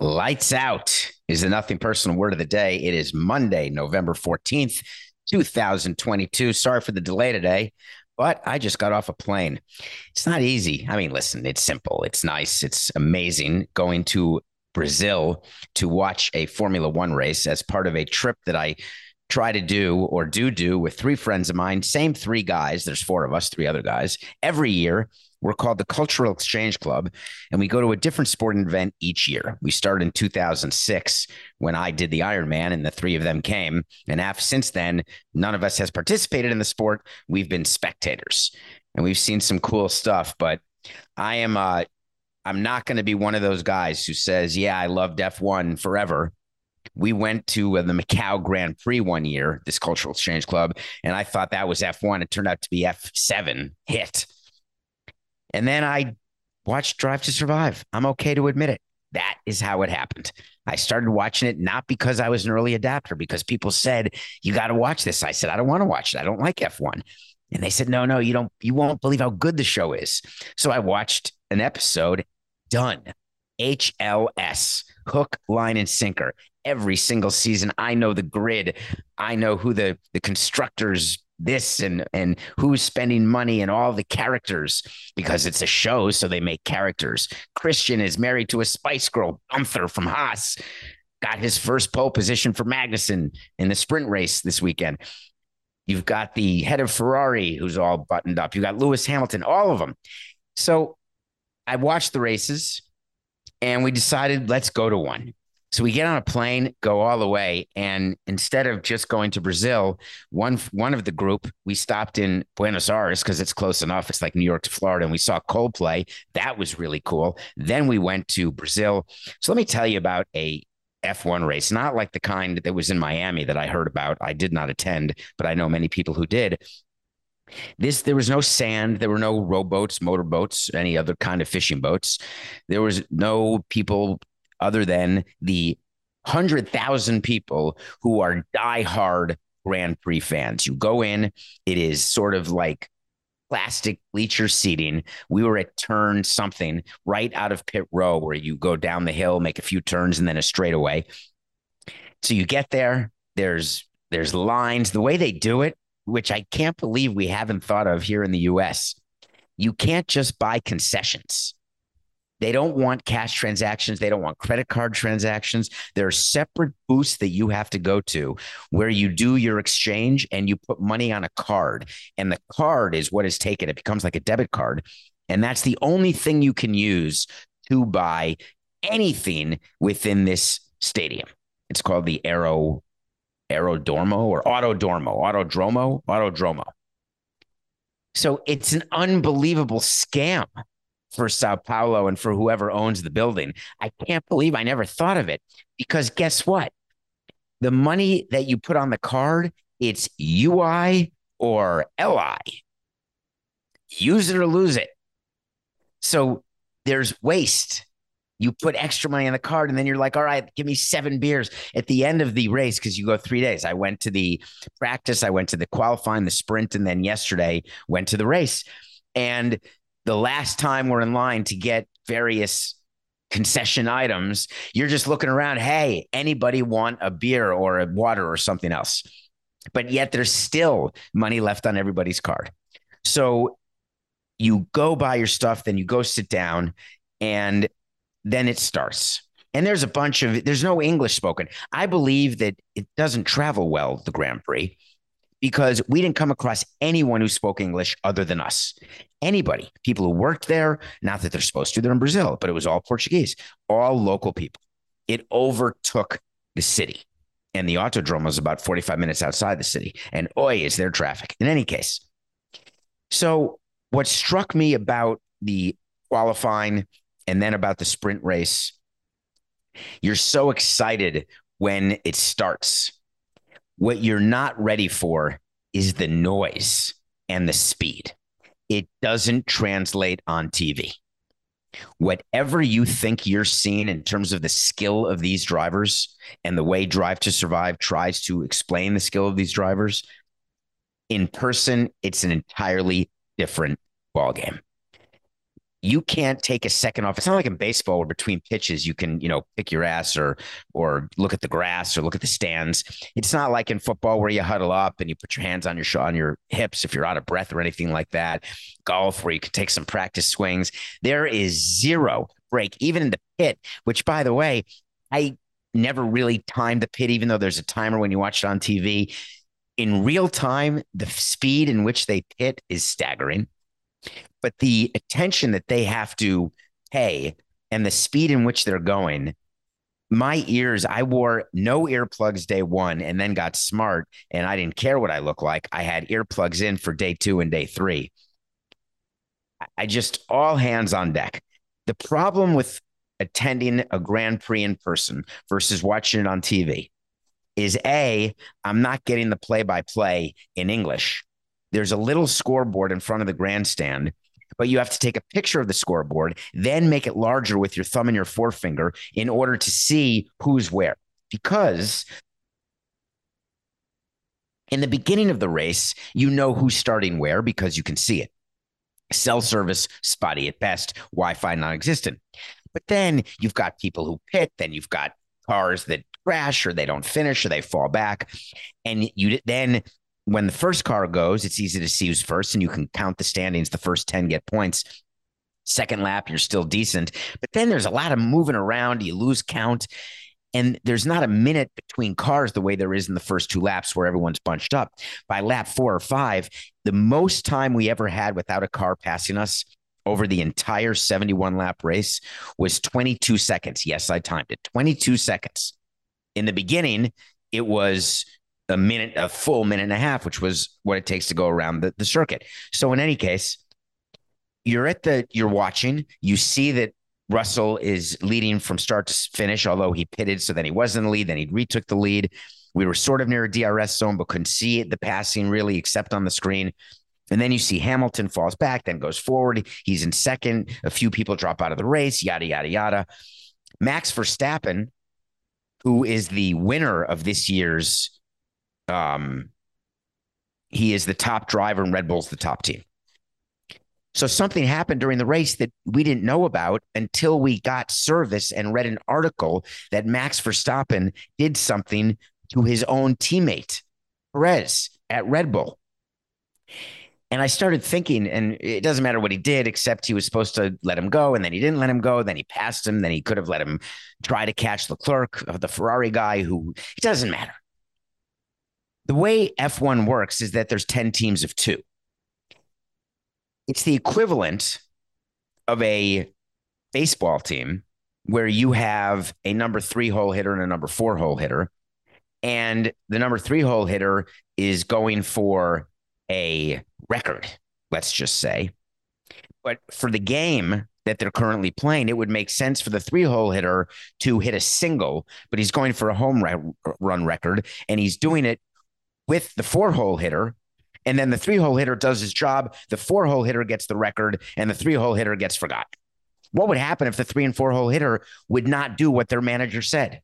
Lights out is the nothing personal word of the day. It is Monday, November 14th, 2022. Sorry for the delay today, but I just got off a plane. It's not easy. I mean, listen, it's simple, it's nice, it's amazing going to Brazil to watch a Formula One race as part of a trip that I try to do or do do with three friends of mine, same three guys. There's four of us, three other guys. Every year, we're called the Cultural Exchange Club, and we go to a different sporting event each year. We started in 2006 when I did the Ironman, and the three of them came. And after, since then, none of us has participated in the sport. We've been spectators, and we've seen some cool stuff. But I am, uh, I'm not going to be one of those guys who says, "Yeah, I loved F1 forever." We went to uh, the Macau Grand Prix one year, this cultural exchange club, and I thought that was F1. It turned out to be F7 hit. And then I watched Drive to Survive. I'm okay to admit it. That is how it happened. I started watching it not because I was an early adapter, because people said, You got to watch this. I said, I don't want to watch it. I don't like F1. And they said, No, no, you don't, you won't believe how good the show is. So I watched an episode done. HLS, hook, line, and sinker. Every single season, I know the grid. I know who the the constructors this and and who's spending money and all the characters because it's a show, so they make characters. Christian is married to a Spice Girl, Gunther from Haas, got his first pole position for Magnussen in the sprint race this weekend. You've got the head of Ferrari who's all buttoned up. You got Lewis Hamilton, all of them. So I watched the races and we decided let's go to one. So we get on a plane, go all the way, and instead of just going to Brazil, one one of the group we stopped in Buenos Aires because it's close enough. It's like New York to Florida, and we saw Coldplay. That was really cool. Then we went to Brazil. So let me tell you about a F1 race, not like the kind that was in Miami that I heard about. I did not attend, but I know many people who did. This there was no sand, there were no rowboats, motorboats, any other kind of fishing boats. There was no people other than the 100,000 people who are diehard Grand Prix fans. You go in, it is sort of like plastic bleacher seating. We were at turn something right out of pit row where you go down the hill, make a few turns, and then a straightaway. So you get there, there's there's lines. The way they do it, which I can't believe we haven't thought of here in the US, you can't just buy concessions. They don't want cash transactions. They don't want credit card transactions. There are separate booths that you have to go to where you do your exchange and you put money on a card. And the card is what is taken. It becomes like a debit card. And that's the only thing you can use to buy anything within this stadium. It's called the Aero Aerodormo or Autodormo, Autodromo, Autodromo. So it's an unbelievable scam for Sao Paulo and for whoever owns the building. I can't believe I never thought of it because guess what? The money that you put on the card, it's UI or LI. Use it or lose it. So there's waste. You put extra money on the card, and then you're like, all right, give me seven beers at the end of the race because you go three days. I went to the practice, I went to the qualifying, the sprint, and then yesterday went to the race. And the last time we're in line to get various concession items, you're just looking around. Hey, anybody want a beer or a water or something else? But yet there's still money left on everybody's card. So you go buy your stuff, then you go sit down, and then it starts. And there's a bunch of, there's no English spoken. I believe that it doesn't travel well, the Grand Prix, because we didn't come across anyone who spoke English other than us. Anybody, people who worked there, not that they're supposed to, they're in Brazil, but it was all Portuguese, all local people. It overtook the city. And the autodrome was about 45 minutes outside the city. And oi, is there traffic. In any case. So, what struck me about the qualifying and then about the sprint race, you're so excited when it starts what you're not ready for is the noise and the speed. It doesn't translate on TV. Whatever you think you're seeing in terms of the skill of these drivers and the way Drive to Survive tries to explain the skill of these drivers, in person, it's an entirely different ballgame you can't take a second off. It's not like in baseball where between pitches you can, you know, pick your ass or or look at the grass or look at the stands. It's not like in football where you huddle up and you put your hands on your on your hips if you're out of breath or anything like that. Golf where you can take some practice swings. There is zero break, even in the pit. Which, by the way, I never really timed the pit, even though there's a timer when you watch it on TV. In real time, the speed in which they pit is staggering but the attention that they have to pay and the speed in which they're going my ears i wore no earplugs day one and then got smart and i didn't care what i look like. I had earplugs in for day two and day three. I just all hands on deck. The problem with attending a grand prix in person versus watching it on tv is a i'm not getting the play by play in english there's a little scoreboard in front of the grandstand but you have to take a picture of the scoreboard, then make it larger with your thumb and your forefinger in order to see who's where. Because in the beginning of the race, you know who's starting where because you can see it. Cell service spotty at best, Wi Fi non existent. But then you've got people who pit, then you've got cars that crash or they don't finish or they fall back. And you then when the first car goes, it's easy to see who's first, and you can count the standings. The first 10 get points. Second lap, you're still decent. But then there's a lot of moving around. You lose count. And there's not a minute between cars the way there is in the first two laps where everyone's bunched up. By lap four or five, the most time we ever had without a car passing us over the entire 71 lap race was 22 seconds. Yes, I timed it 22 seconds. In the beginning, it was a minute, a full minute and a half, which was what it takes to go around the, the circuit. So in any case, you're at the you're watching, you see that Russell is leading from start to finish, although he pitted, so then he was in the lead, then he retook the lead. We were sort of near a DRS zone, but couldn't see it, the passing really, except on the screen. And then you see Hamilton falls back, then goes forward. He's in second. A few people drop out of the race, yada, yada, yada. Max Verstappen, who is the winner of this year's um, he is the top driver and Red Bull's the top team. So something happened during the race that we didn't know about until we got service and read an article that Max Verstappen did something to his own teammate, Perez, at Red Bull. And I started thinking, and it doesn't matter what he did, except he was supposed to let him go, and then he didn't let him go. Then he passed him. Then he could have let him try to catch the Leclerc, the Ferrari guy, who it doesn't matter the way F1 works is that there's 10 teams of two. It's the equivalent of a baseball team where you have a number three hole hitter and a number four hole hitter. And the number three hole hitter is going for a record, let's just say. But for the game that they're currently playing, it would make sense for the three hole hitter to hit a single, but he's going for a home run record and he's doing it with the four hole hitter. And then the three hole hitter does his job. The four hole hitter gets the record, and the three hole hitter gets forgot. What would happen if the three and four hole hitter would not do what their manager said?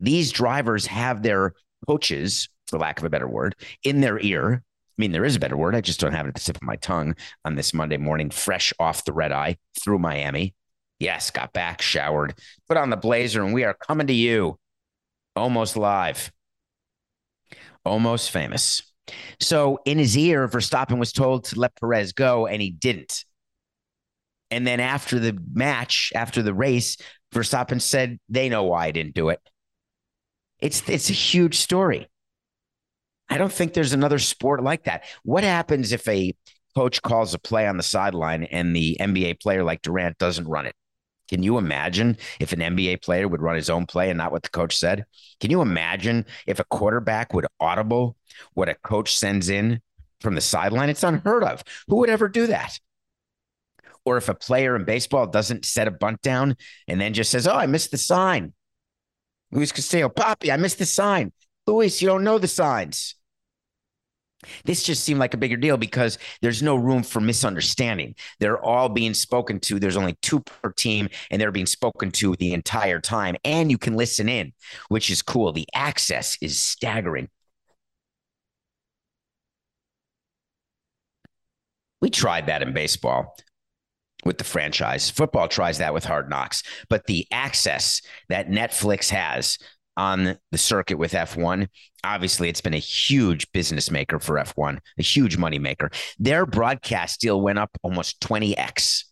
These drivers have their coaches, for lack of a better word, in their ear, I mean, there is a better word. I just don't have it at the tip of my tongue on this Monday morning, fresh off the red eye through Miami. Yes, got back, showered, put on the blazer, and we are coming to you almost live, almost famous. So in his ear, Verstappen was told to let Perez go, and he didn't. And then after the match, after the race, Verstappen said, "They know why I didn't do it." It's it's a huge story. I don't think there's another sport like that. What happens if a coach calls a play on the sideline and the NBA player like Durant doesn't run it? Can you imagine if an NBA player would run his own play and not what the coach said? Can you imagine if a quarterback would audible what a coach sends in from the sideline? It's unheard of. Who would ever do that? Or if a player in baseball doesn't set a bunt down and then just says, Oh, I missed the sign. Luis Castillo, Poppy, I missed the sign. Luis, you don't know the signs. This just seemed like a bigger deal because there's no room for misunderstanding. They're all being spoken to. There's only two per team, and they're being spoken to the entire time. And you can listen in, which is cool. The access is staggering. We tried that in baseball with the franchise. Football tries that with hard knocks, but the access that Netflix has on the circuit with F1. Obviously, it's been a huge business maker for F1, a huge money maker. Their broadcast deal went up almost 20x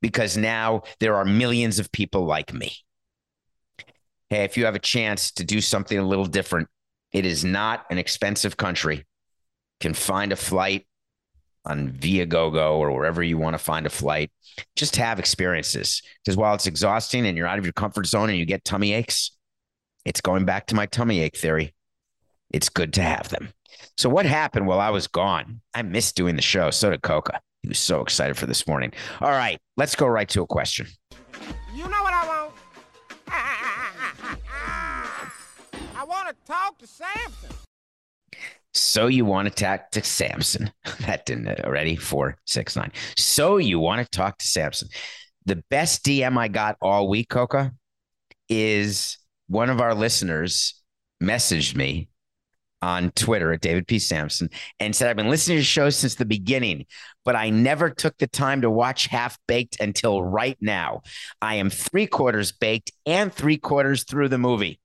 because now there are millions of people like me. Hey, if you have a chance to do something a little different, it is not an expensive country. Can find a flight on Viagogo or wherever you want to find a flight. Just have experiences because while it's exhausting and you're out of your comfort zone and you get tummy aches, it's going back to my tummy ache theory. It's good to have them. So, what happened while I was gone? I missed doing the show. So did Coca. He was so excited for this morning. All right, let's go right to a question. You know what I want? I want to talk to Samson. So you want to talk to Samson? That didn't uh, already. Four, six, nine. So you want to talk to Samson? The best DM I got all week, Coca, is one of our listeners messaged me on Twitter at David P. Samson and said, I've been listening to your show since the beginning, but I never took the time to watch Half Baked until right now. I am three quarters baked and three quarters through the movie.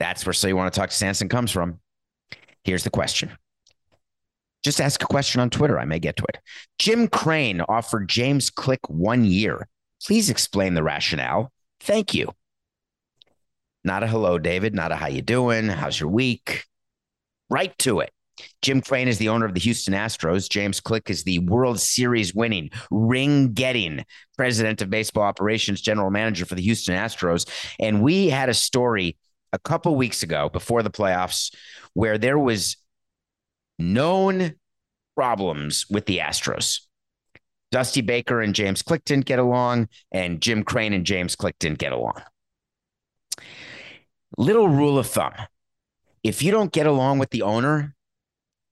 That's where So You Want to Talk to Samson comes from. Here's the question. Just ask a question on Twitter. I may get to it. Jim Crane offered James Click one year. Please explain the rationale. Thank you. Not a hello, David. Not a how you doing? How's your week? Right to it. Jim Crane is the owner of the Houston Astros. James Click is the World Series winning, ring getting president of baseball operations, general manager for the Houston Astros. And we had a story a couple weeks ago before the playoffs where there was known problems with the Astros. Dusty Baker and James Click didn't get along, and Jim Crane and James Click didn't get along. Little rule of thumb if you don't get along with the owner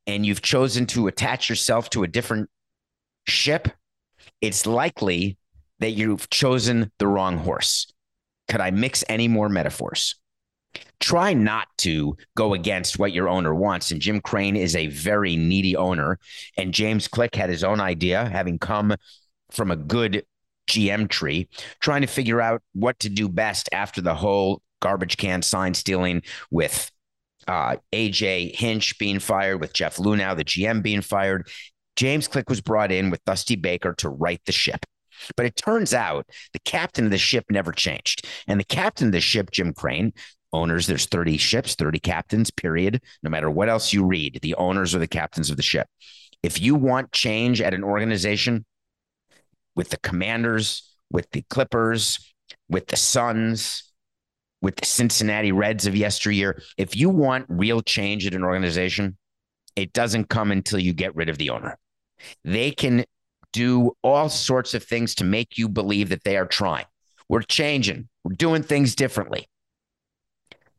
and you've chosen to attach yourself to a different ship, it's likely that you've chosen the wrong horse. Could I mix any more metaphors? Try not to go against what your owner wants. And Jim Crane is a very needy owner. And James Click had his own idea, having come from a good GM tree, trying to figure out what to do best after the whole garbage can sign stealing with uh, AJ Hinch being fired, with Jeff Luhnow, the GM, being fired. James Click was brought in with Dusty Baker to right the ship. But it turns out the captain of the ship never changed. And the captain of the ship, Jim Crane, owners, there's 30 ships, 30 captains, period. No matter what else you read, the owners are the captains of the ship. If you want change at an organization with the commanders, with the Clippers, with the Suns, with the Cincinnati Reds of yesteryear. If you want real change at an organization, it doesn't come until you get rid of the owner. They can do all sorts of things to make you believe that they are trying. We're changing, we're doing things differently.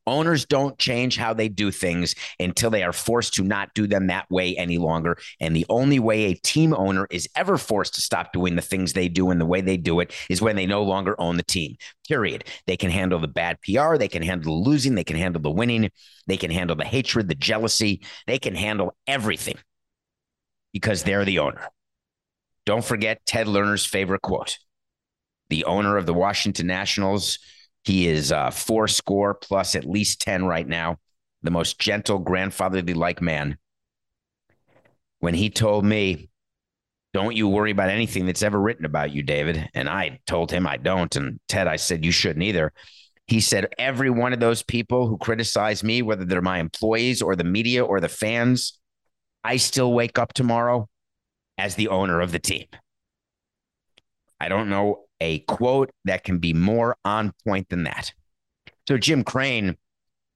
Owners don't change how they do things until they are forced to not do them that way any longer. And the only way a team owner is ever forced to stop doing the things they do and the way they do it is when they no longer own the team. Period. They can handle the bad PR, they can handle the losing, they can handle the winning, they can handle the hatred, the jealousy, they can handle everything because they're the owner. Don't forget Ted Lerner's favorite quote. The owner of the Washington Nationals he is uh, four score plus at least 10 right now, the most gentle, grandfatherly like man. When he told me, Don't you worry about anything that's ever written about you, David. And I told him I don't. And Ted, I said, You shouldn't either. He said, Every one of those people who criticize me, whether they're my employees or the media or the fans, I still wake up tomorrow as the owner of the team. I don't know a quote that can be more on point than that. So, Jim Crane,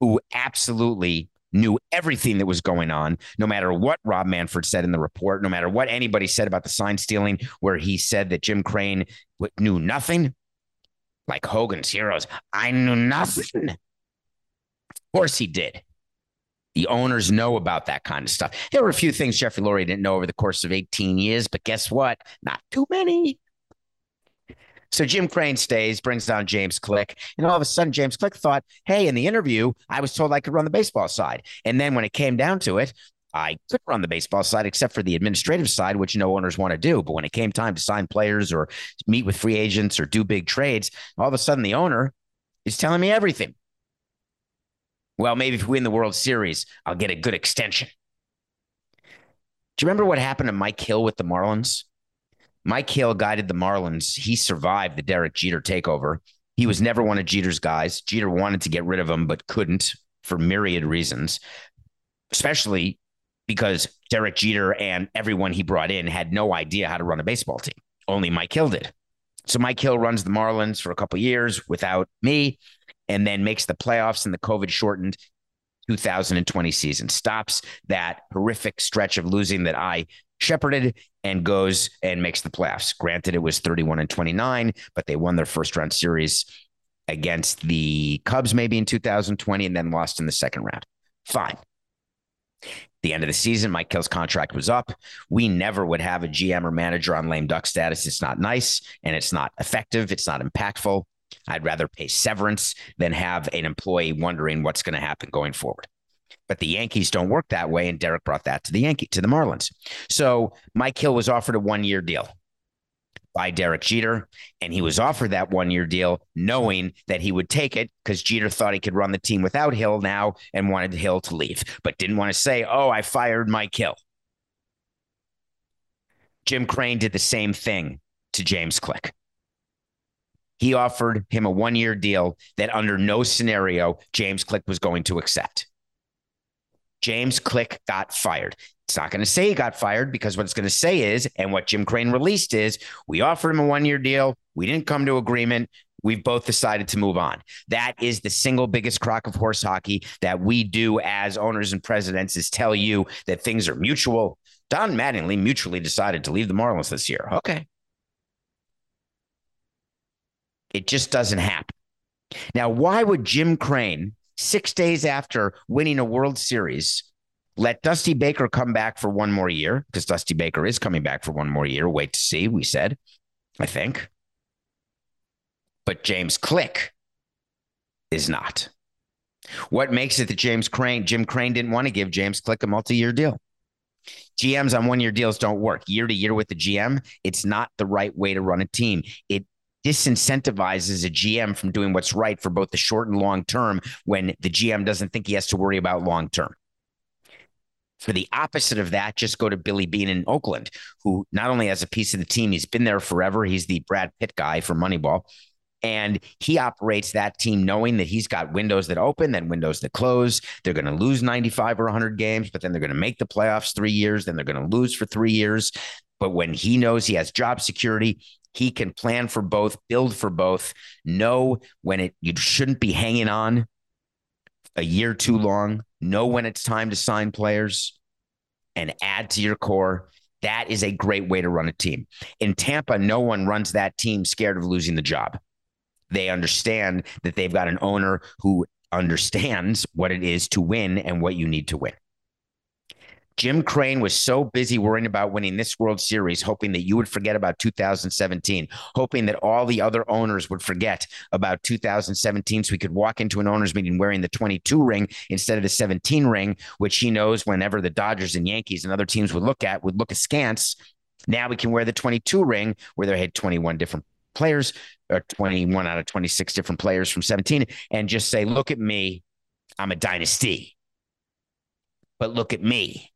who absolutely knew everything that was going on, no matter what Rob Manfred said in the report, no matter what anybody said about the sign stealing, where he said that Jim Crane knew nothing, like Hogan's heroes. I knew nothing. Of course he did. The owners know about that kind of stuff. There were a few things Jeffrey Loria didn't know over the course of 18 years, but guess what? Not too many. So Jim Crane stays, brings down James Click, and all of a sudden James Click thought, "Hey, in the interview, I was told I could run the baseball side." And then when it came down to it, I could run the baseball side except for the administrative side, which no owners want to do. But when it came time to sign players or meet with free agents or do big trades, all of a sudden the owner is telling me everything. Well, maybe if we win the World Series, I'll get a good extension. Do you remember what happened to Mike Hill with the Marlins? Mike Hill guided the Marlins. He survived the Derek Jeter takeover. He was never one of Jeter's guys. Jeter wanted to get rid of him, but couldn't for myriad reasons, especially because Derek Jeter and everyone he brought in had no idea how to run a baseball team. Only Mike Hill did. So Mike Hill runs the Marlins for a couple years without me and then makes the playoffs in the COVID shortened 2020 season. Stops that horrific stretch of losing that I shepherded and goes and makes the playoffs. Granted, it was 31 and 29, but they won their first round series against the Cubs maybe in 2020 and then lost in the second round. Fine. The end of the season, Mike Hill's contract was up. We never would have a GM or manager on lame duck status. It's not nice and it's not effective. It's not impactful. I'd rather pay severance than have an employee wondering what's going to happen going forward. But the Yankees don't work that way, and Derek brought that to the Yankee to the Marlins. So Mike Hill was offered a one year deal by Derek Jeter, and he was offered that one year deal, knowing that he would take it because Jeter thought he could run the team without Hill now and wanted Hill to leave, but didn't want to say, "Oh, I fired Mike Hill." Jim Crane did the same thing to James Click. He offered him a one year deal that under no scenario James Click was going to accept. James Click got fired. It's not going to say he got fired because what it's going to say is, and what Jim Crane released is, we offered him a one year deal. We didn't come to agreement. We've both decided to move on. That is the single biggest crock of horse hockey that we do as owners and presidents is tell you that things are mutual. Don Mattingly mutually decided to leave the Marlins this year. Okay. It just doesn't happen. Now, why would Jim Crane six days after winning a World Series, let Dusty Baker come back for one more year because Dusty Baker is coming back for one more year. Wait to see, we said, I think. But James Click is not. What makes it that James Crane, Jim Crane didn't want to give James Click a multi year deal? GMs on one year deals don't work. Year to year with the GM, it's not the right way to run a team. It disincentivizes a GM from doing what's right for both the short and long term when the GM doesn't think he has to worry about long term. For the opposite of that, just go to Billy Beane in Oakland, who not only has a piece of the team, he's been there forever. He's the Brad Pitt guy for Moneyball. And he operates that team knowing that he's got windows that open, then windows that close. They're going to lose 95 or 100 games, but then they're going to make the playoffs three years. Then they're going to lose for three years. But when he knows he has job security, he can plan for both, build for both, know when it you shouldn't be hanging on a year too long, know when it's time to sign players and add to your core. That is a great way to run a team. In Tampa, no one runs that team scared of losing the job. They understand that they've got an owner who understands what it is to win and what you need to win. Jim Crane was so busy worrying about winning this World Series, hoping that you would forget about 2017, hoping that all the other owners would forget about 2017 so he could walk into an owners meeting wearing the 22 ring instead of the 17 ring, which he knows whenever the Dodgers and Yankees and other teams would look at would look askance. Now we can wear the 22 ring where they had 21 different players or 21 out of 26 different players from 17 and just say, look at me. I'm a dynasty. But look at me.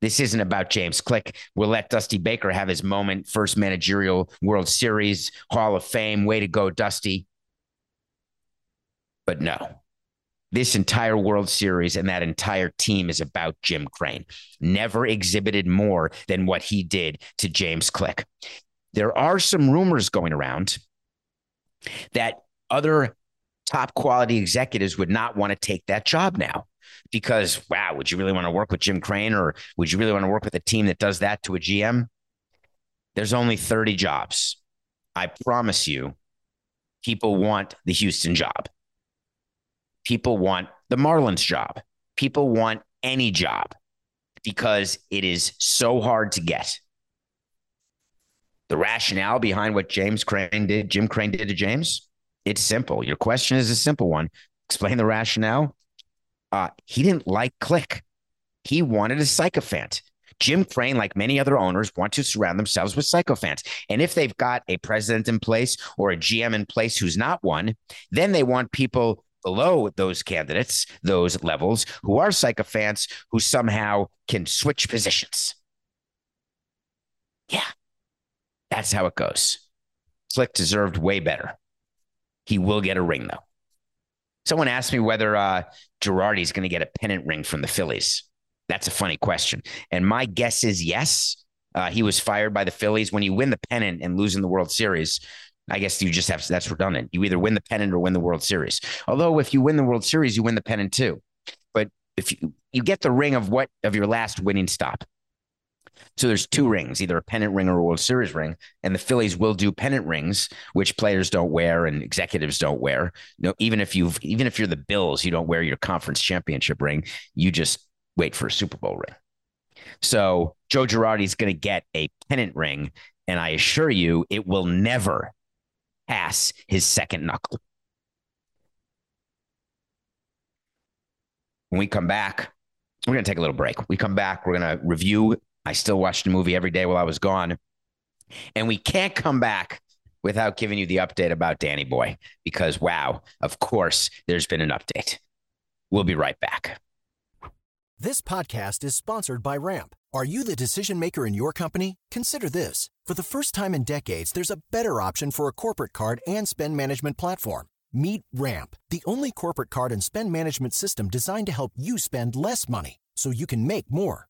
This isn't about James Click. We'll let Dusty Baker have his moment. First managerial World Series, Hall of Fame. Way to go, Dusty. But no, this entire World Series and that entire team is about Jim Crane. Never exhibited more than what he did to James Click. There are some rumors going around that other top quality executives would not want to take that job now because wow, would you really want to work with Jim Crane or would you really want to work with a team that does that to a GM? There's only 30 jobs. I promise you, people want the Houston job. People want the Marlins job. People want any job because it is so hard to get. The rationale behind what James Crane did, Jim Crane did to James, it's simple. Your question is a simple one. Explain the rationale. Uh, he didn't like Click. He wanted a sycophant. Jim Crane, like many other owners, want to surround themselves with sycophants. And if they've got a president in place or a GM in place who's not one, then they want people below those candidates, those levels, who are sycophants who somehow can switch positions. Yeah, that's how it goes. Click deserved way better. He will get a ring, though. Someone asked me whether uh, is going to get a pennant ring from the Phillies. That's a funny question. And my guess is yes. Uh, he was fired by the Phillies. When you win the pennant and lose in the World Series, I guess you just have that's redundant. You either win the pennant or win the World Series. Although if you win the World Series, you win the pennant too. But if you, you get the ring of what of your last winning stop, so there's two rings, either a pennant ring or a World Series ring, and the Phillies will do pennant rings, which players don't wear and executives don't wear. no, even if you've even if you're the Bills, you don't wear your conference championship ring. You just wait for a Super Bowl ring. So Joe Girardi is going to get a pennant ring, and I assure you, it will never pass his second knuckle. When we come back, we're going to take a little break. We come back, we're going to review I still watched the movie every day while I was gone. And we can't come back without giving you the update about Danny Boy because, wow, of course, there's been an update. We'll be right back. This podcast is sponsored by Ramp. Are you the decision maker in your company? Consider this. For the first time in decades, there's a better option for a corporate card and spend management platform. Meet Ramp, the only corporate card and spend management system designed to help you spend less money so you can make more.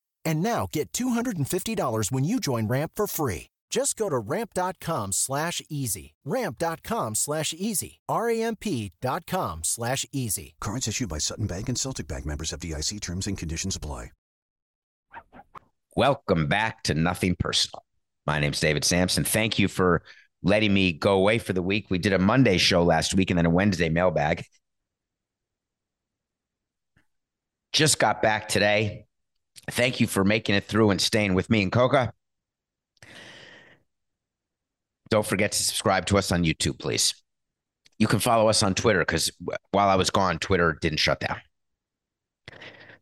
And now get $250 when you join Ramp for free. Just go to ramp.com slash easy. Ramp.com slash easy. R-A-M-P.com slash easy. Cards issued by Sutton Bank and Celtic Bank members FDIC terms and conditions apply. Welcome back to Nothing Personal. My name's David Samson. Thank you for letting me go away for the week. We did a Monday show last week and then a Wednesday mailbag. Just got back today Thank you for making it through and staying with me and Coca. Don't forget to subscribe to us on YouTube, please. You can follow us on Twitter because while I was gone, Twitter didn't shut down.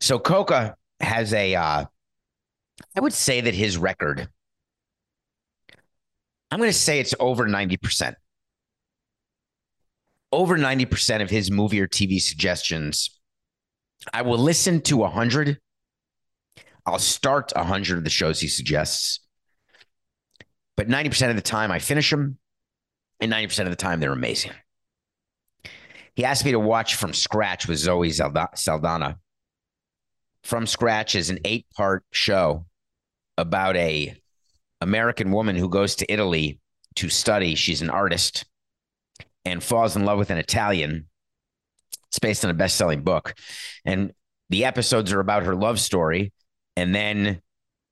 So Coca has a, uh, I would say that his record, I'm going to say it's over 90%. Over 90% of his movie or TV suggestions, I will listen to 100 I'll start 100 of the shows he suggests. But 90% of the time, I finish them. And 90% of the time, they're amazing. He asked me to watch From Scratch with Zoe Saldana. From Scratch is an eight part show about a American woman who goes to Italy to study. She's an artist and falls in love with an Italian. It's based on a best selling book. And the episodes are about her love story and then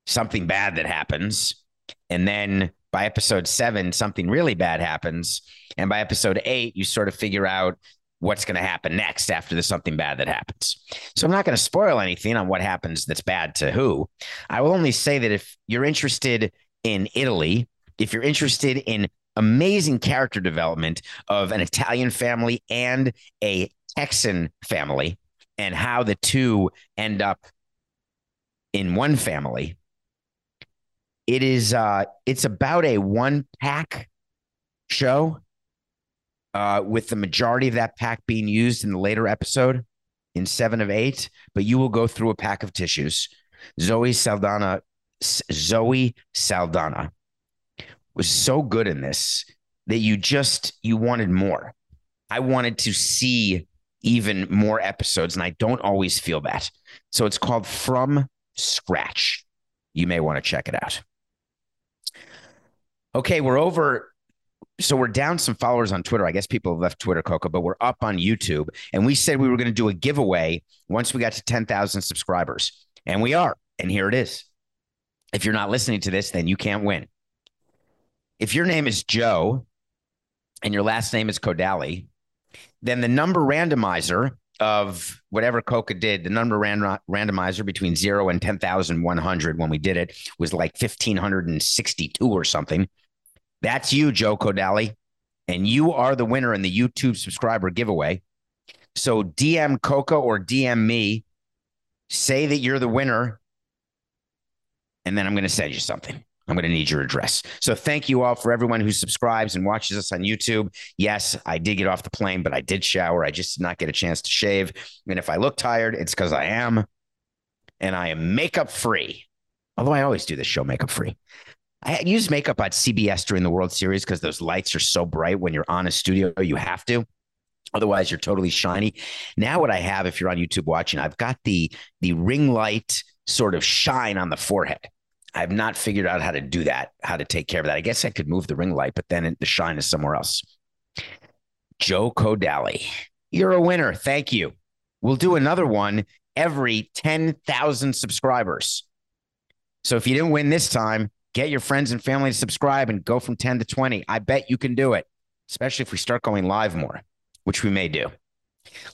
something bad that happens. And then by episode seven, something really bad happens. And by episode eight, you sort of figure out what's going to happen next after there's something bad that happens. So I'm not going to spoil anything on what happens that's bad to who. I will only say that if you're interested in Italy, if you're interested in amazing character development of an Italian family and a Texan family and how the two end up in one family, it is uh it's about a one pack show uh, with the majority of that pack being used in the later episode in seven of eight, but you will go through a pack of tissues. Zoe Saldana, Zoe Saldana was so good in this that you just you wanted more. I wanted to see even more episodes, and I don't always feel that. So it's called From Scratch. You may want to check it out. Okay, we're over so we're down some followers on Twitter. I guess people have left Twitter, Coco, but we're up on YouTube. And we said we were going to do a giveaway once we got to 10,000 subscribers. And we are. And here it is. If you're not listening to this, then you can't win. If your name is Joe and your last name is Kodali, then the number randomizer of whatever Coca did, the number ran- randomizer between zero and 10,100 when we did it was like 1,562 or something. That's you, Joe Kodali. And you are the winner in the YouTube subscriber giveaway. So DM Coca or DM me, say that you're the winner, and then I'm going to send you something. I'm going to need your address. So thank you all for everyone who subscribes and watches us on YouTube. Yes, I did get off the plane, but I did shower. I just did not get a chance to shave. And if I look tired, it's because I am. And I am makeup free. Although I always do this show makeup free. I use makeup at CBS during the World Series because those lights are so bright when you're on a studio, you have to. Otherwise, you're totally shiny. Now, what I have, if you're on YouTube watching, I've got the the ring light sort of shine on the forehead. I've not figured out how to do that, how to take care of that. I guess I could move the ring light, but then the shine is somewhere else. Joe Kodali, you're a winner. Thank you. We'll do another one every 10,000 subscribers. So if you didn't win this time, Get your friends and family to subscribe and go from 10 to 20. I bet you can do it, especially if we start going live more, which we may do.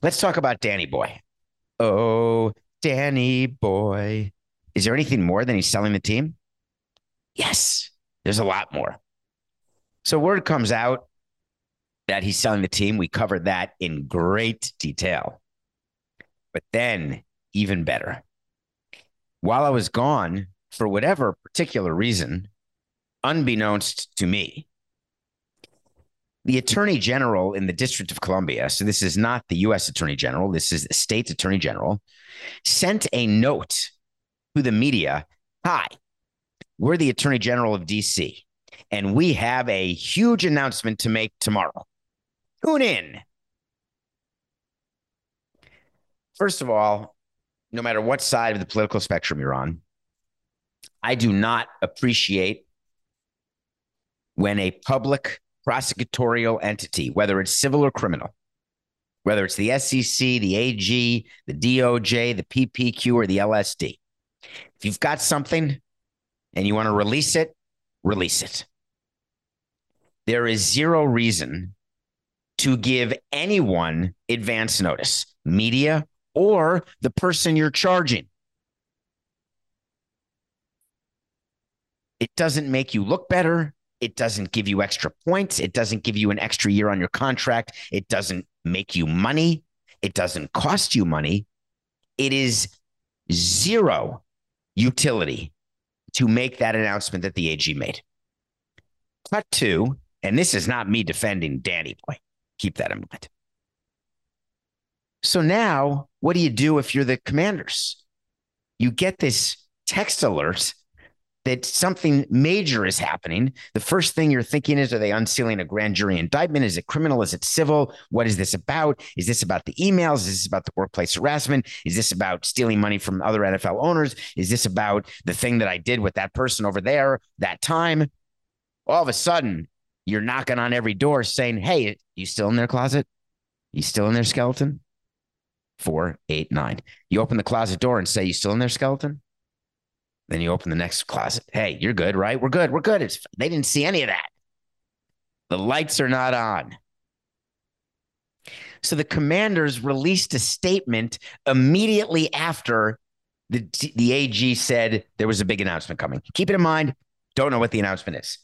Let's talk about Danny Boy. Oh, Danny Boy. Is there anything more than he's selling the team? Yes, there's a lot more. So, word comes out that he's selling the team. We covered that in great detail. But then, even better, while I was gone, for whatever particular reason, unbeknownst to me, the attorney general in the District of Columbia, so this is not the US attorney general, this is the state's attorney general, sent a note to the media Hi, we're the attorney general of DC, and we have a huge announcement to make tomorrow. Tune in. First of all, no matter what side of the political spectrum you're on, I do not appreciate when a public prosecutorial entity, whether it's civil or criminal, whether it's the SEC, the AG, the DOJ, the PPQ, or the LSD, if you've got something and you want to release it, release it. There is zero reason to give anyone advance notice, media or the person you're charging. It doesn't make you look better. It doesn't give you extra points. It doesn't give you an extra year on your contract. It doesn't make you money. It doesn't cost you money. It is zero utility to make that announcement that the AG made. Cut two, and this is not me defending Danny Boy. Keep that in mind. So now, what do you do if you're the commanders? You get this text alert that something major is happening, the first thing you're thinking is, are they unsealing a grand jury indictment? Is it criminal? Is it civil? What is this about? Is this about the emails? Is this about the workplace harassment? Is this about stealing money from other NFL owners? Is this about the thing that I did with that person over there that time? All of a sudden, you're knocking on every door saying, Hey, you still in their closet? You still in their skeleton? Four, eight, nine. You open the closet door and say, You still in their skeleton? Then you open the next closet. Hey, you're good, right? We're good. We're good. It's they didn't see any of that. The lights are not on. So the commanders released a statement immediately after the the AG said there was a big announcement coming. Keep it in mind, don't know what the announcement is.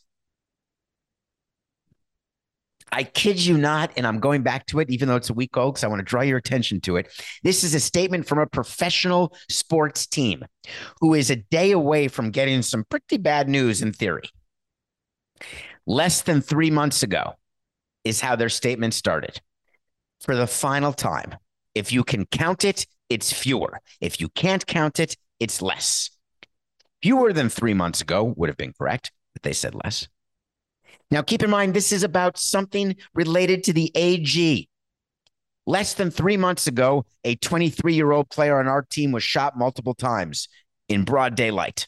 I kid you not, and I'm going back to it, even though it's a week old, because I want to draw your attention to it. This is a statement from a professional sports team who is a day away from getting some pretty bad news in theory. Less than three months ago is how their statement started. For the final time, if you can count it, it's fewer. If you can't count it, it's less. Fewer than three months ago would have been correct, but they said less. Now, keep in mind, this is about something related to the AG. Less than three months ago, a 23 year old player on our team was shot multiple times in broad daylight.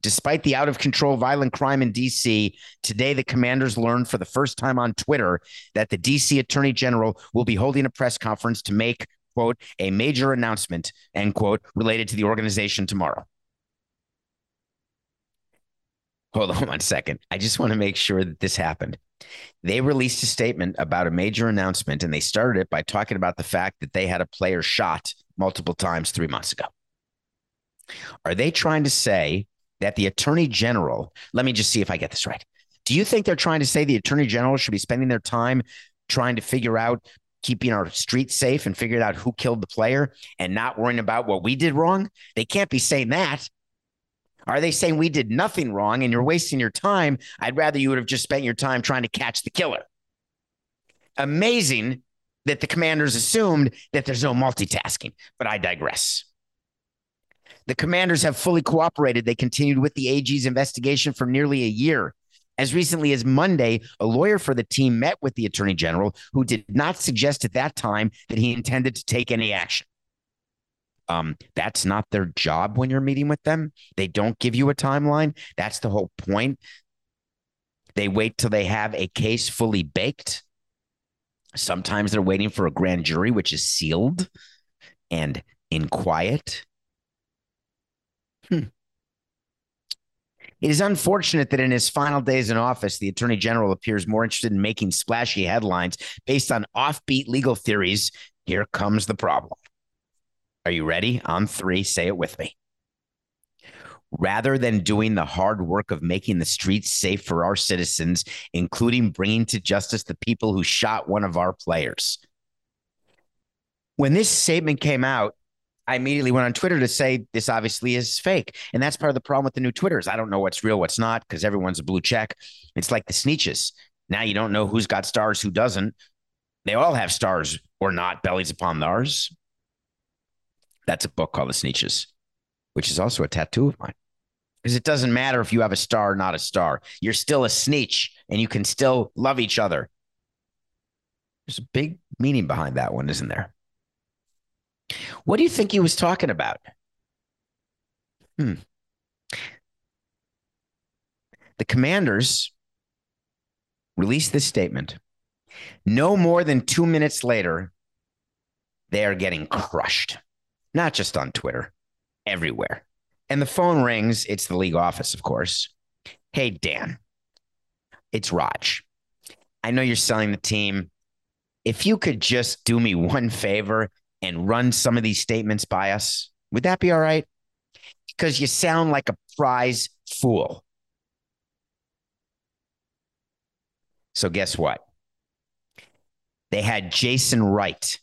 Despite the out of control violent crime in DC, today the commanders learned for the first time on Twitter that the DC Attorney General will be holding a press conference to make, quote, a major announcement, end quote, related to the organization tomorrow. Hold on one second. I just want to make sure that this happened. They released a statement about a major announcement, and they started it by talking about the fact that they had a player shot multiple times three months ago. Are they trying to say that the attorney general, let me just see if I get this right. Do you think they're trying to say the attorney general should be spending their time trying to figure out keeping our streets safe and figuring out who killed the player and not worrying about what we did wrong? They can't be saying that. Are they saying we did nothing wrong and you're wasting your time? I'd rather you would have just spent your time trying to catch the killer. Amazing that the commanders assumed that there's no multitasking, but I digress. The commanders have fully cooperated. They continued with the AG's investigation for nearly a year. As recently as Monday, a lawyer for the team met with the attorney general, who did not suggest at that time that he intended to take any action. Um, that's not their job when you're meeting with them. They don't give you a timeline. That's the whole point. They wait till they have a case fully baked. Sometimes they're waiting for a grand jury, which is sealed and in quiet. Hmm. It is unfortunate that in his final days in office, the attorney general appears more interested in making splashy headlines based on offbeat legal theories. Here comes the problem. Are you ready? On three, say it with me. Rather than doing the hard work of making the streets safe for our citizens, including bringing to justice the people who shot one of our players. When this statement came out, I immediately went on Twitter to say this obviously is fake. And that's part of the problem with the new Twitters. I don't know what's real, what's not, because everyone's a blue check. It's like the Sneetches. Now you don't know who's got stars, who doesn't. They all have stars or not, bellies upon theirs. That's a book called The Sneetches, which is also a tattoo of mine. Because it doesn't matter if you have a star or not a star. You're still a sneetch and you can still love each other. There's a big meaning behind that one, isn't there? What do you think he was talking about? Hmm. The commanders released this statement. No more than two minutes later, they are getting crushed not just on Twitter, everywhere. And the phone rings. It's the league office, of course. Hey, Dan, it's Rog. I know you're selling the team. If you could just do me one favor and run some of these statements by us, would that be all right? Because you sound like a prize fool. So, guess what? They had Jason Wright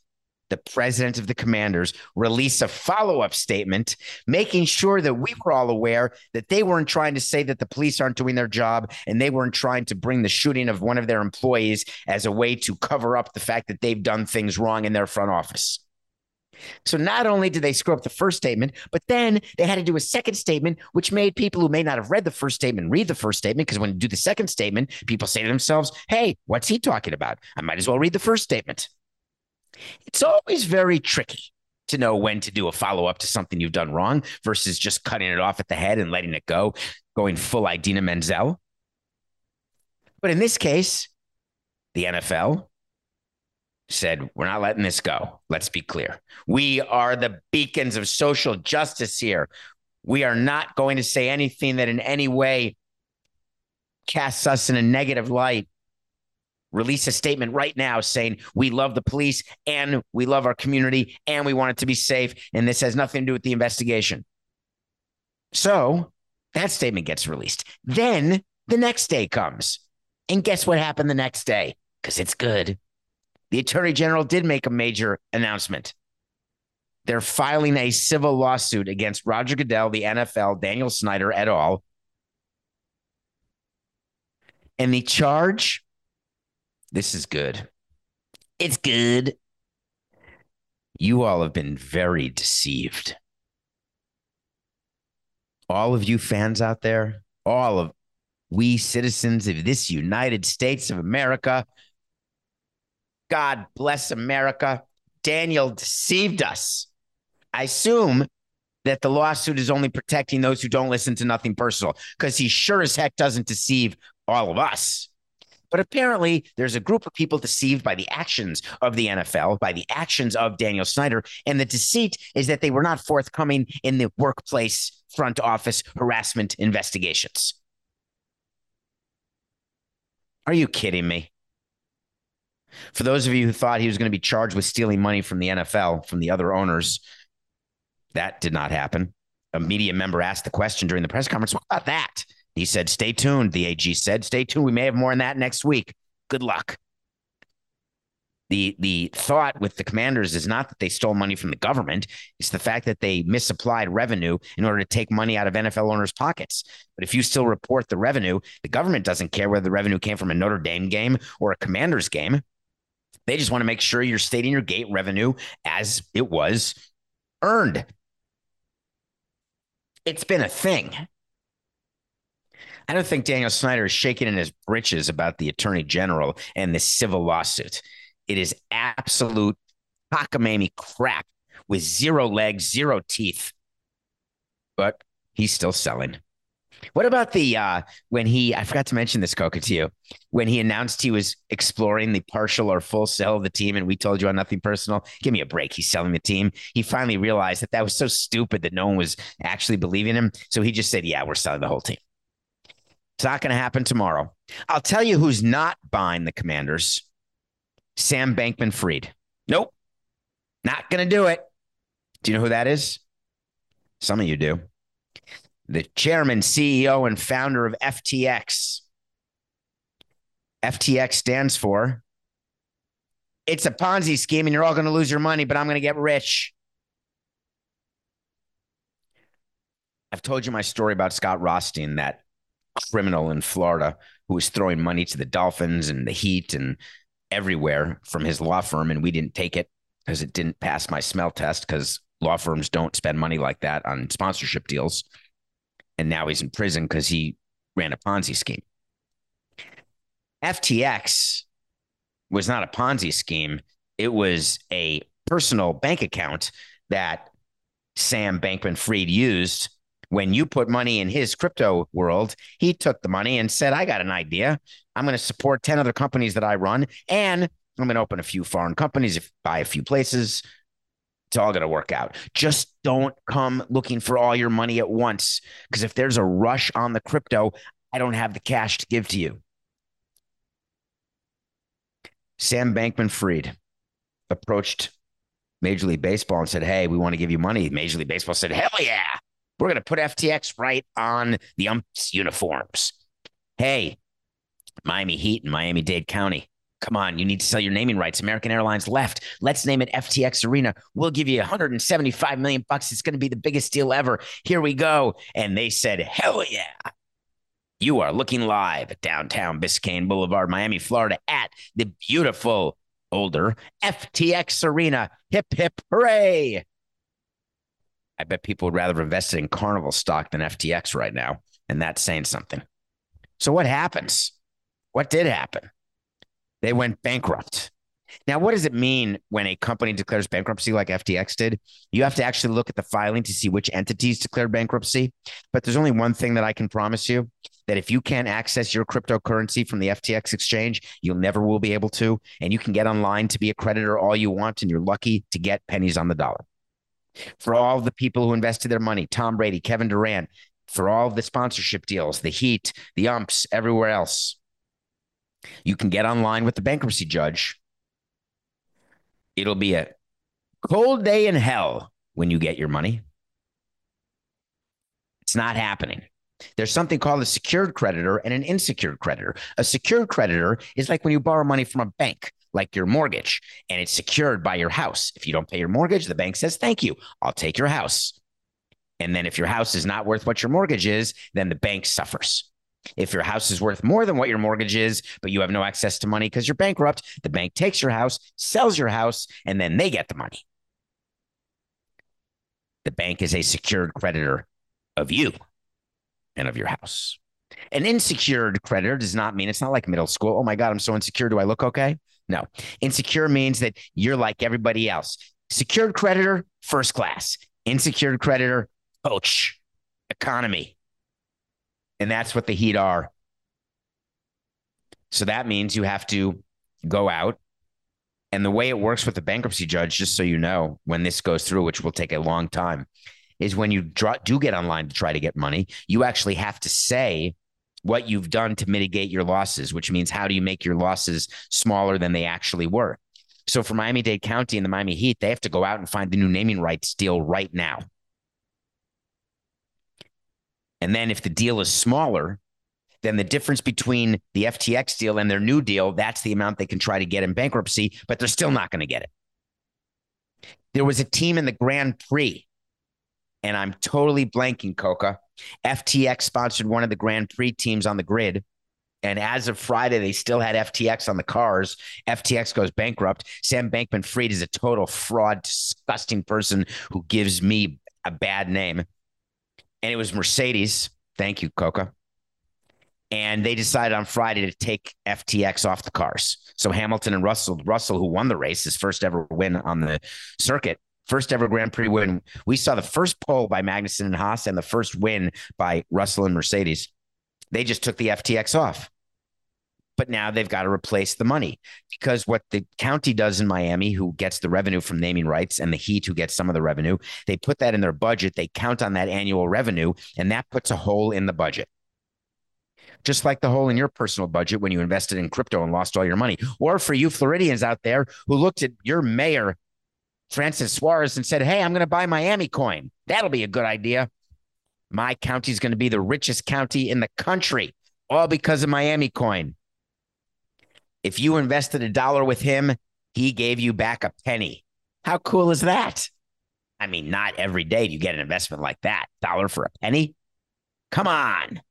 the president of the commanders, release a follow up statement, making sure that we were all aware that they weren't trying to say that the police aren't doing their job and they weren't trying to bring the shooting of one of their employees as a way to cover up the fact that they've done things wrong in their front office. So not only did they screw up the first statement, but then they had to do a second statement, which made people who may not have read the first statement read the first statement. Because when you do the second statement, people say to themselves, hey, what's he talking about? I might as well read the first statement. It's always very tricky to know when to do a follow up to something you've done wrong versus just cutting it off at the head and letting it go, going full Idina Menzel. But in this case, the NFL said, We're not letting this go. Let's be clear. We are the beacons of social justice here. We are not going to say anything that in any way casts us in a negative light. Release a statement right now saying we love the police and we love our community and we want it to be safe. And this has nothing to do with the investigation. So that statement gets released. Then the next day comes. And guess what happened the next day? Because it's good the attorney general did make a major announcement. They're filing a civil lawsuit against Roger Goodell, the NFL, Daniel Snyder et al. And the charge this is good. It's good. You all have been very deceived. All of you fans out there, all of we citizens of this United States of America God bless America. Daniel deceived us. I assume that the lawsuit is only protecting those who don't listen to nothing personal because he sure as heck doesn't deceive all of us. But apparently, there's a group of people deceived by the actions of the NFL, by the actions of Daniel Snyder. And the deceit is that they were not forthcoming in the workplace front office harassment investigations. Are you kidding me? For those of you who thought he was going to be charged with stealing money from the NFL, from the other owners, that did not happen. A media member asked the question during the press conference, What about that? He said, Stay tuned. The AG said, Stay tuned. We may have more on that next week. Good luck. The, the thought with the commanders is not that they stole money from the government. It's the fact that they misapplied revenue in order to take money out of NFL owners' pockets. But if you still report the revenue, the government doesn't care whether the revenue came from a Notre Dame game or a commander's game. They just want to make sure you're stating your gate revenue as it was earned. It's been a thing. I don't think Daniel Snyder is shaking in his britches about the attorney general and the civil lawsuit. It is absolute cockamamie crap with zero legs, zero teeth. But he's still selling. What about the uh, when he? I forgot to mention this, Coca, to you. When he announced he was exploring the partial or full sale of the team, and we told you on nothing personal. Give me a break. He's selling the team. He finally realized that that was so stupid that no one was actually believing him. So he just said, "Yeah, we're selling the whole team." It's not going to happen tomorrow. I'll tell you who's not buying the Commanders. Sam Bankman Fried. Nope, not going to do it. Do you know who that is? Some of you do the chairman, CEO, and founder of FTX. FTX stands for it's a Ponzi scheme and you're all going to lose your money, but I'm going to get rich. I've told you my story about Scott Rothstein, that criminal in Florida who was throwing money to the Dolphins and the Heat and everywhere from his law firm. And we didn't take it because it didn't pass my smell test because law firms don't spend money like that on sponsorship deals and now he's in prison because he ran a Ponzi scheme. FTX was not a Ponzi scheme. It was a personal bank account that Sam Bankman Fried used. When you put money in his crypto world, he took the money and said, I got an idea. I'm going to support 10 other companies that I run, and I'm going to open a few foreign companies, if, buy a few places, it's all going to work out. Just don't come looking for all your money at once. Because if there's a rush on the crypto, I don't have the cash to give to you. Sam Bankman Fried approached Major League Baseball and said, Hey, we want to give you money. Major League Baseball said, Hell yeah. We're going to put FTX right on the umps uniforms. Hey, Miami Heat and Miami Dade County, Come on, you need to sell your naming rights. American Airlines left. Let's name it FTX Arena. We'll give you 175 million bucks. It's going to be the biggest deal ever. Here we go. And they said, "Hell yeah." You are looking live at downtown Biscayne Boulevard, Miami, Florida, at the beautiful older, FTX Arena. Hip, hip, hooray. I bet people would rather have invested in Carnival stock than FTX right now. And that's saying something. So, what happens? What did happen? They went bankrupt. Now, what does it mean when a company declares bankruptcy like FTX did? You have to actually look at the filing to see which entities declared bankruptcy. But there's only one thing that I can promise you that if you can't access your cryptocurrency from the FTX exchange, you'll never will be able to. And you can get online to be a creditor all you want, and you're lucky to get pennies on the dollar. For all the people who invested their money, Tom Brady, Kevin Durant, for all the sponsorship deals, the Heat, the umps, everywhere else, you can get online with the bankruptcy judge It'll be a cold day in hell when you get your money. It's not happening. There's something called a secured creditor and an unsecured creditor. A secured creditor is like when you borrow money from a bank, like your mortgage, and it's secured by your house. If you don't pay your mortgage, the bank says, Thank you, I'll take your house. And then if your house is not worth what your mortgage is, then the bank suffers. If your house is worth more than what your mortgage is, but you have no access to money because you're bankrupt, the bank takes your house, sells your house, and then they get the money. The bank is a secured creditor of you and of your house. An unsecured creditor does not mean it's not like middle school. Oh my God, I'm so insecure. Do I look okay? No. Insecure means that you're like everybody else. Secured creditor, first class. Unsecured creditor, coach, economy. And that's what the Heat are. So that means you have to go out. And the way it works with the bankruptcy judge, just so you know, when this goes through, which will take a long time, is when you draw, do get online to try to get money, you actually have to say what you've done to mitigate your losses, which means how do you make your losses smaller than they actually were? So for Miami Dade County and the Miami Heat, they have to go out and find the new naming rights deal right now. And then if the deal is smaller, then the difference between the FTX deal and their new deal, that's the amount they can try to get in bankruptcy, but they're still not going to get it. There was a team in the Grand Prix, and I'm totally blanking, Coca. FTX sponsored one of the Grand Prix teams on the grid. And as of Friday, they still had FTX on the cars. FTX goes bankrupt. Sam Bankman Fried is a total fraud, disgusting person who gives me a bad name and it was Mercedes. Thank you, Coca. And they decided on Friday to take FTX off the cars. So Hamilton and Russell, Russell, who won the race, his first ever win on the circuit, first ever Grand Prix win. We saw the first pole by Magnussen and Haas and the first win by Russell and Mercedes. They just took the FTX off but now they've got to replace the money because what the county does in Miami, who gets the revenue from naming rights, and the Heat, who gets some of the revenue, they put that in their budget. They count on that annual revenue, and that puts a hole in the budget. Just like the hole in your personal budget when you invested in crypto and lost all your money. Or for you Floridians out there who looked at your mayor, Francis Suarez, and said, Hey, I'm going to buy Miami coin. That'll be a good idea. My county is going to be the richest county in the country, all because of Miami coin. If you invested a dollar with him, he gave you back a penny. How cool is that? I mean, not every day you get an investment like that. Dollar for a penny? Come on.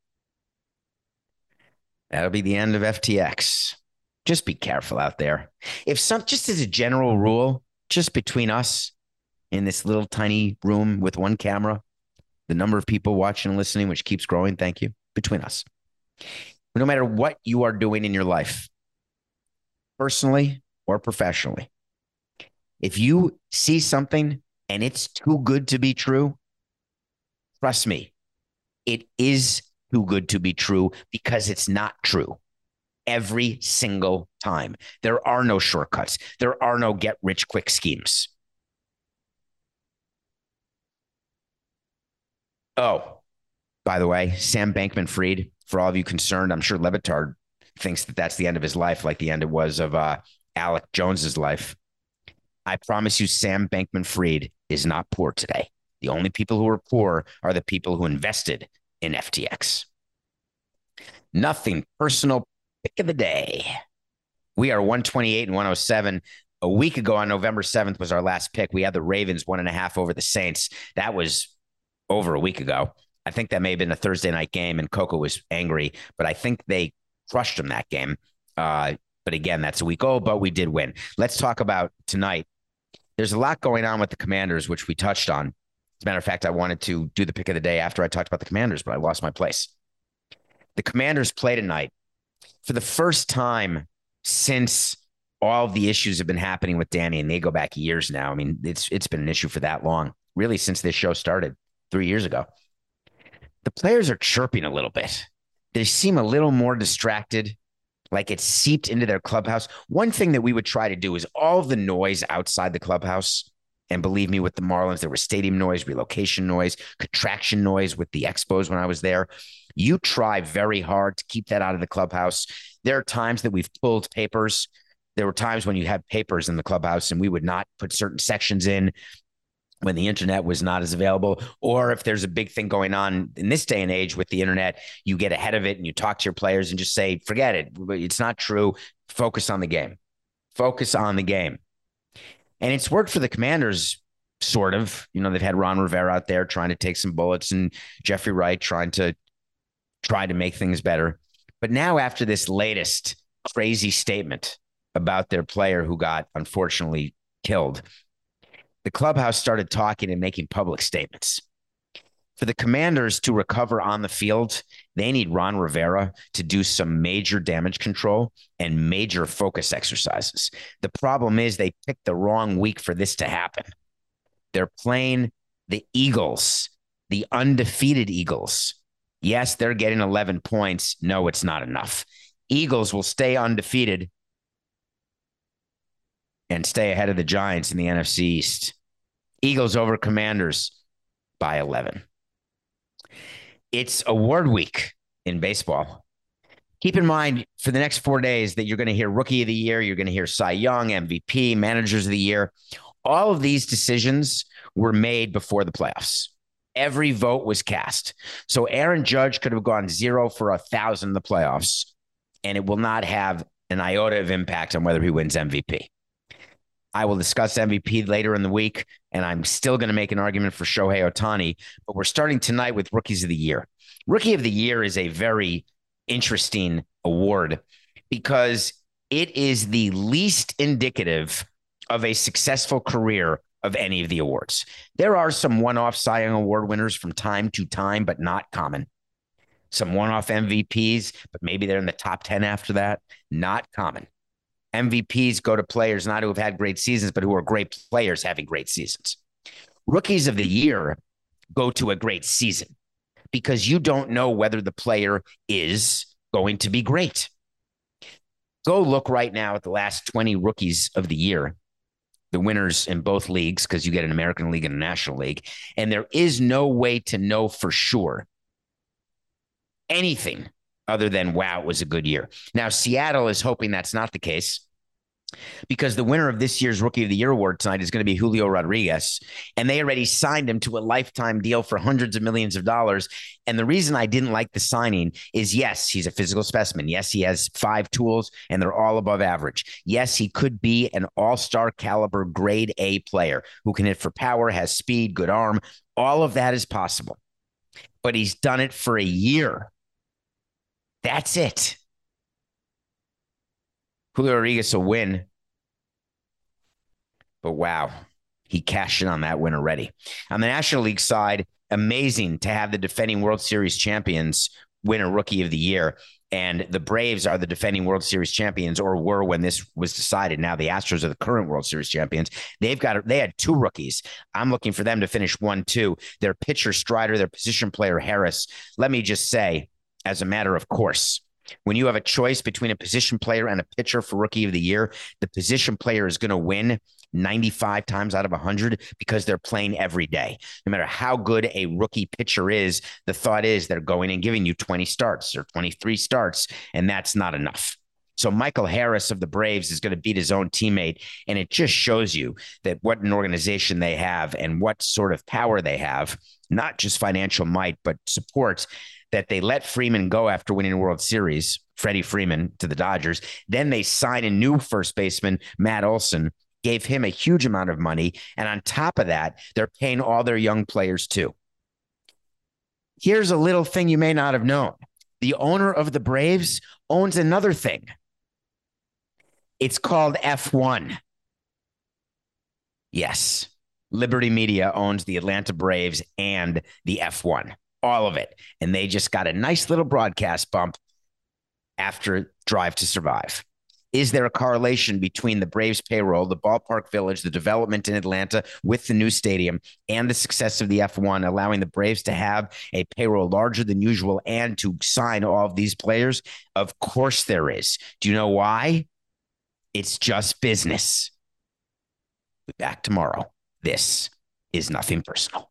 That'll be the end of FTX. Just be careful out there. If some, just as a general rule, just between us in this little tiny room with one camera, the number of people watching and listening, which keeps growing, thank you, between us. No matter what you are doing in your life, personally or professionally. If you see something and it's too good to be true, trust me, it is too good to be true because it's not true every single time. There are no shortcuts, there are no get rich quick schemes. Oh, by the way, Sam Bankman Fried, for all of you concerned, I'm sure Le Batard thinks that that's the end of his life, like the end it was of uh, Alex Jones's life. I promise you, Sam Bankman Fried is not poor today. The only people who are poor are the people who invested in FTX. Nothing personal pick of the day. We are 128 and 107. A week ago on November 7th was our last pick. We had the Ravens one and a half over the Saints. That was over a week ago. I think that may have been a Thursday night game and Coco was angry, but I think they crushed them that game. Uh, But again, that's a week old, but we did win. Let's talk about tonight. There's a lot going on with the commanders, which we touched on. As a matter of fact, I wanted to do the pick of the day after I talked about the commanders, but I lost my place. The commanders play tonight for the first time since all the issues have been happening with Danny, and they go back years now. I mean, it's it's been an issue for that long, really, since this show started three years ago. The players are chirping a little bit. They seem a little more distracted, like it's seeped into their clubhouse. One thing that we would try to do is all the noise outside the clubhouse. And believe me, with the Marlins, there was stadium noise, relocation noise, contraction noise with the Expos when I was there. You try very hard to keep that out of the clubhouse. There are times that we've pulled papers. There were times when you had papers in the clubhouse and we would not put certain sections in when the internet was not as available or if there's a big thing going on in this day and age with the internet you get ahead of it and you talk to your players and just say forget it. It's not true. Focus on the game. Focus on the game. And it's worked for the commanders sort of. You know they've had ron rivera out there trying to take some bullets and jeffrey wright trying to try to make things better but now after this latest crazy statement about their player who got unfortunately killed, the clubhouse started talking and making public statements. For the commanders to recover on the field, they need Ron Rivera to do some major damage control and major focus exercises. The problem is they picked the wrong week for this to happen. They're playing the Eagles, the undefeated Eagles. Yes, they're getting 11 points. No, it's not enough. Eagles will stay undefeated and stay ahead of the Giants in the NFC East. Eagles over Commanders by 11. It's award week in baseball. Keep in mind for the next four days that you're going to hear Rookie of the Year, you're going to hear Cy Young, MVP, Managers of the Year. All of these decisions were made before the playoffs. Every vote was cast. So Aaron Judge could have gone zero for a thousand in the playoffs, and it will not have an iota of impact on whether he wins MVP. I will discuss MVP later in the week, and I'm still going to make an argument for Shohei Ohtani. But we're starting tonight with Rookies of the Year. Rookie of the Year is a very interesting award because it is the least indicative of a successful career of any of the awards. There are some one off Cy Young Award winners from time to time, but not common. Some one off MVPs, but maybe they're in the top 10 after that. Not common. MVPs go to players not who have had great seasons, but who are great players having great seasons. Rookies of the year go to a great season because you don't know whether the player is going to be great. Go look right now at the last 20 rookies of the year, the winners in both leagues, because you get an American League and a National League. And there is no way to know for sure anything other than, wow, it was a good year. Now, Seattle is hoping that's not the case because the winner of this year's Rookie of the Year award tonight is going to be Julio Rodriguez. And they already signed him to a lifetime deal for hundreds of millions of dollars. And the reason I didn't like the signing is yes, he's a physical specimen. Yes, he has five tools and they're all above average. Yes, he could be an all star caliber grade A player who can hit for power, has speed, good arm. All of that is possible. But he's done it for a year. That's it. Julio Rodriguez will win. But wow, he cashed in on that win already. On the National League side, amazing to have the defending World Series champions win a rookie of the year. And the Braves are the defending World Series champions, or were when this was decided. Now the Astros are the current World Series champions. They've got they had two rookies. I'm looking for them to finish one two. Their pitcher Strider, their position player Harris. Let me just say, as a matter of course, when you have a choice between a position player and a pitcher for rookie of the year, the position player is going to win 95 times out of 100 because they're playing every day. No matter how good a rookie pitcher is, the thought is they're going and giving you 20 starts or 23 starts, and that's not enough. So Michael Harris of the Braves is going to beat his own teammate. And it just shows you that what an organization they have and what sort of power they have, not just financial might, but support that they let Freeman go after winning a World Series, Freddie Freeman to the Dodgers. Then they sign a new first baseman, Matt Olson, gave him a huge amount of money. And on top of that, they're paying all their young players too. Here's a little thing you may not have known the owner of the Braves owns another thing. It's called F1. Yes. Liberty Media owns the Atlanta Braves and the F1, all of it. And they just got a nice little broadcast bump after Drive to Survive. Is there a correlation between the Braves payroll, the ballpark village, the development in Atlanta with the new stadium, and the success of the F1, allowing the Braves to have a payroll larger than usual and to sign all of these players? Of course there is. Do you know why? It's just business. Be back tomorrow. This is nothing personal.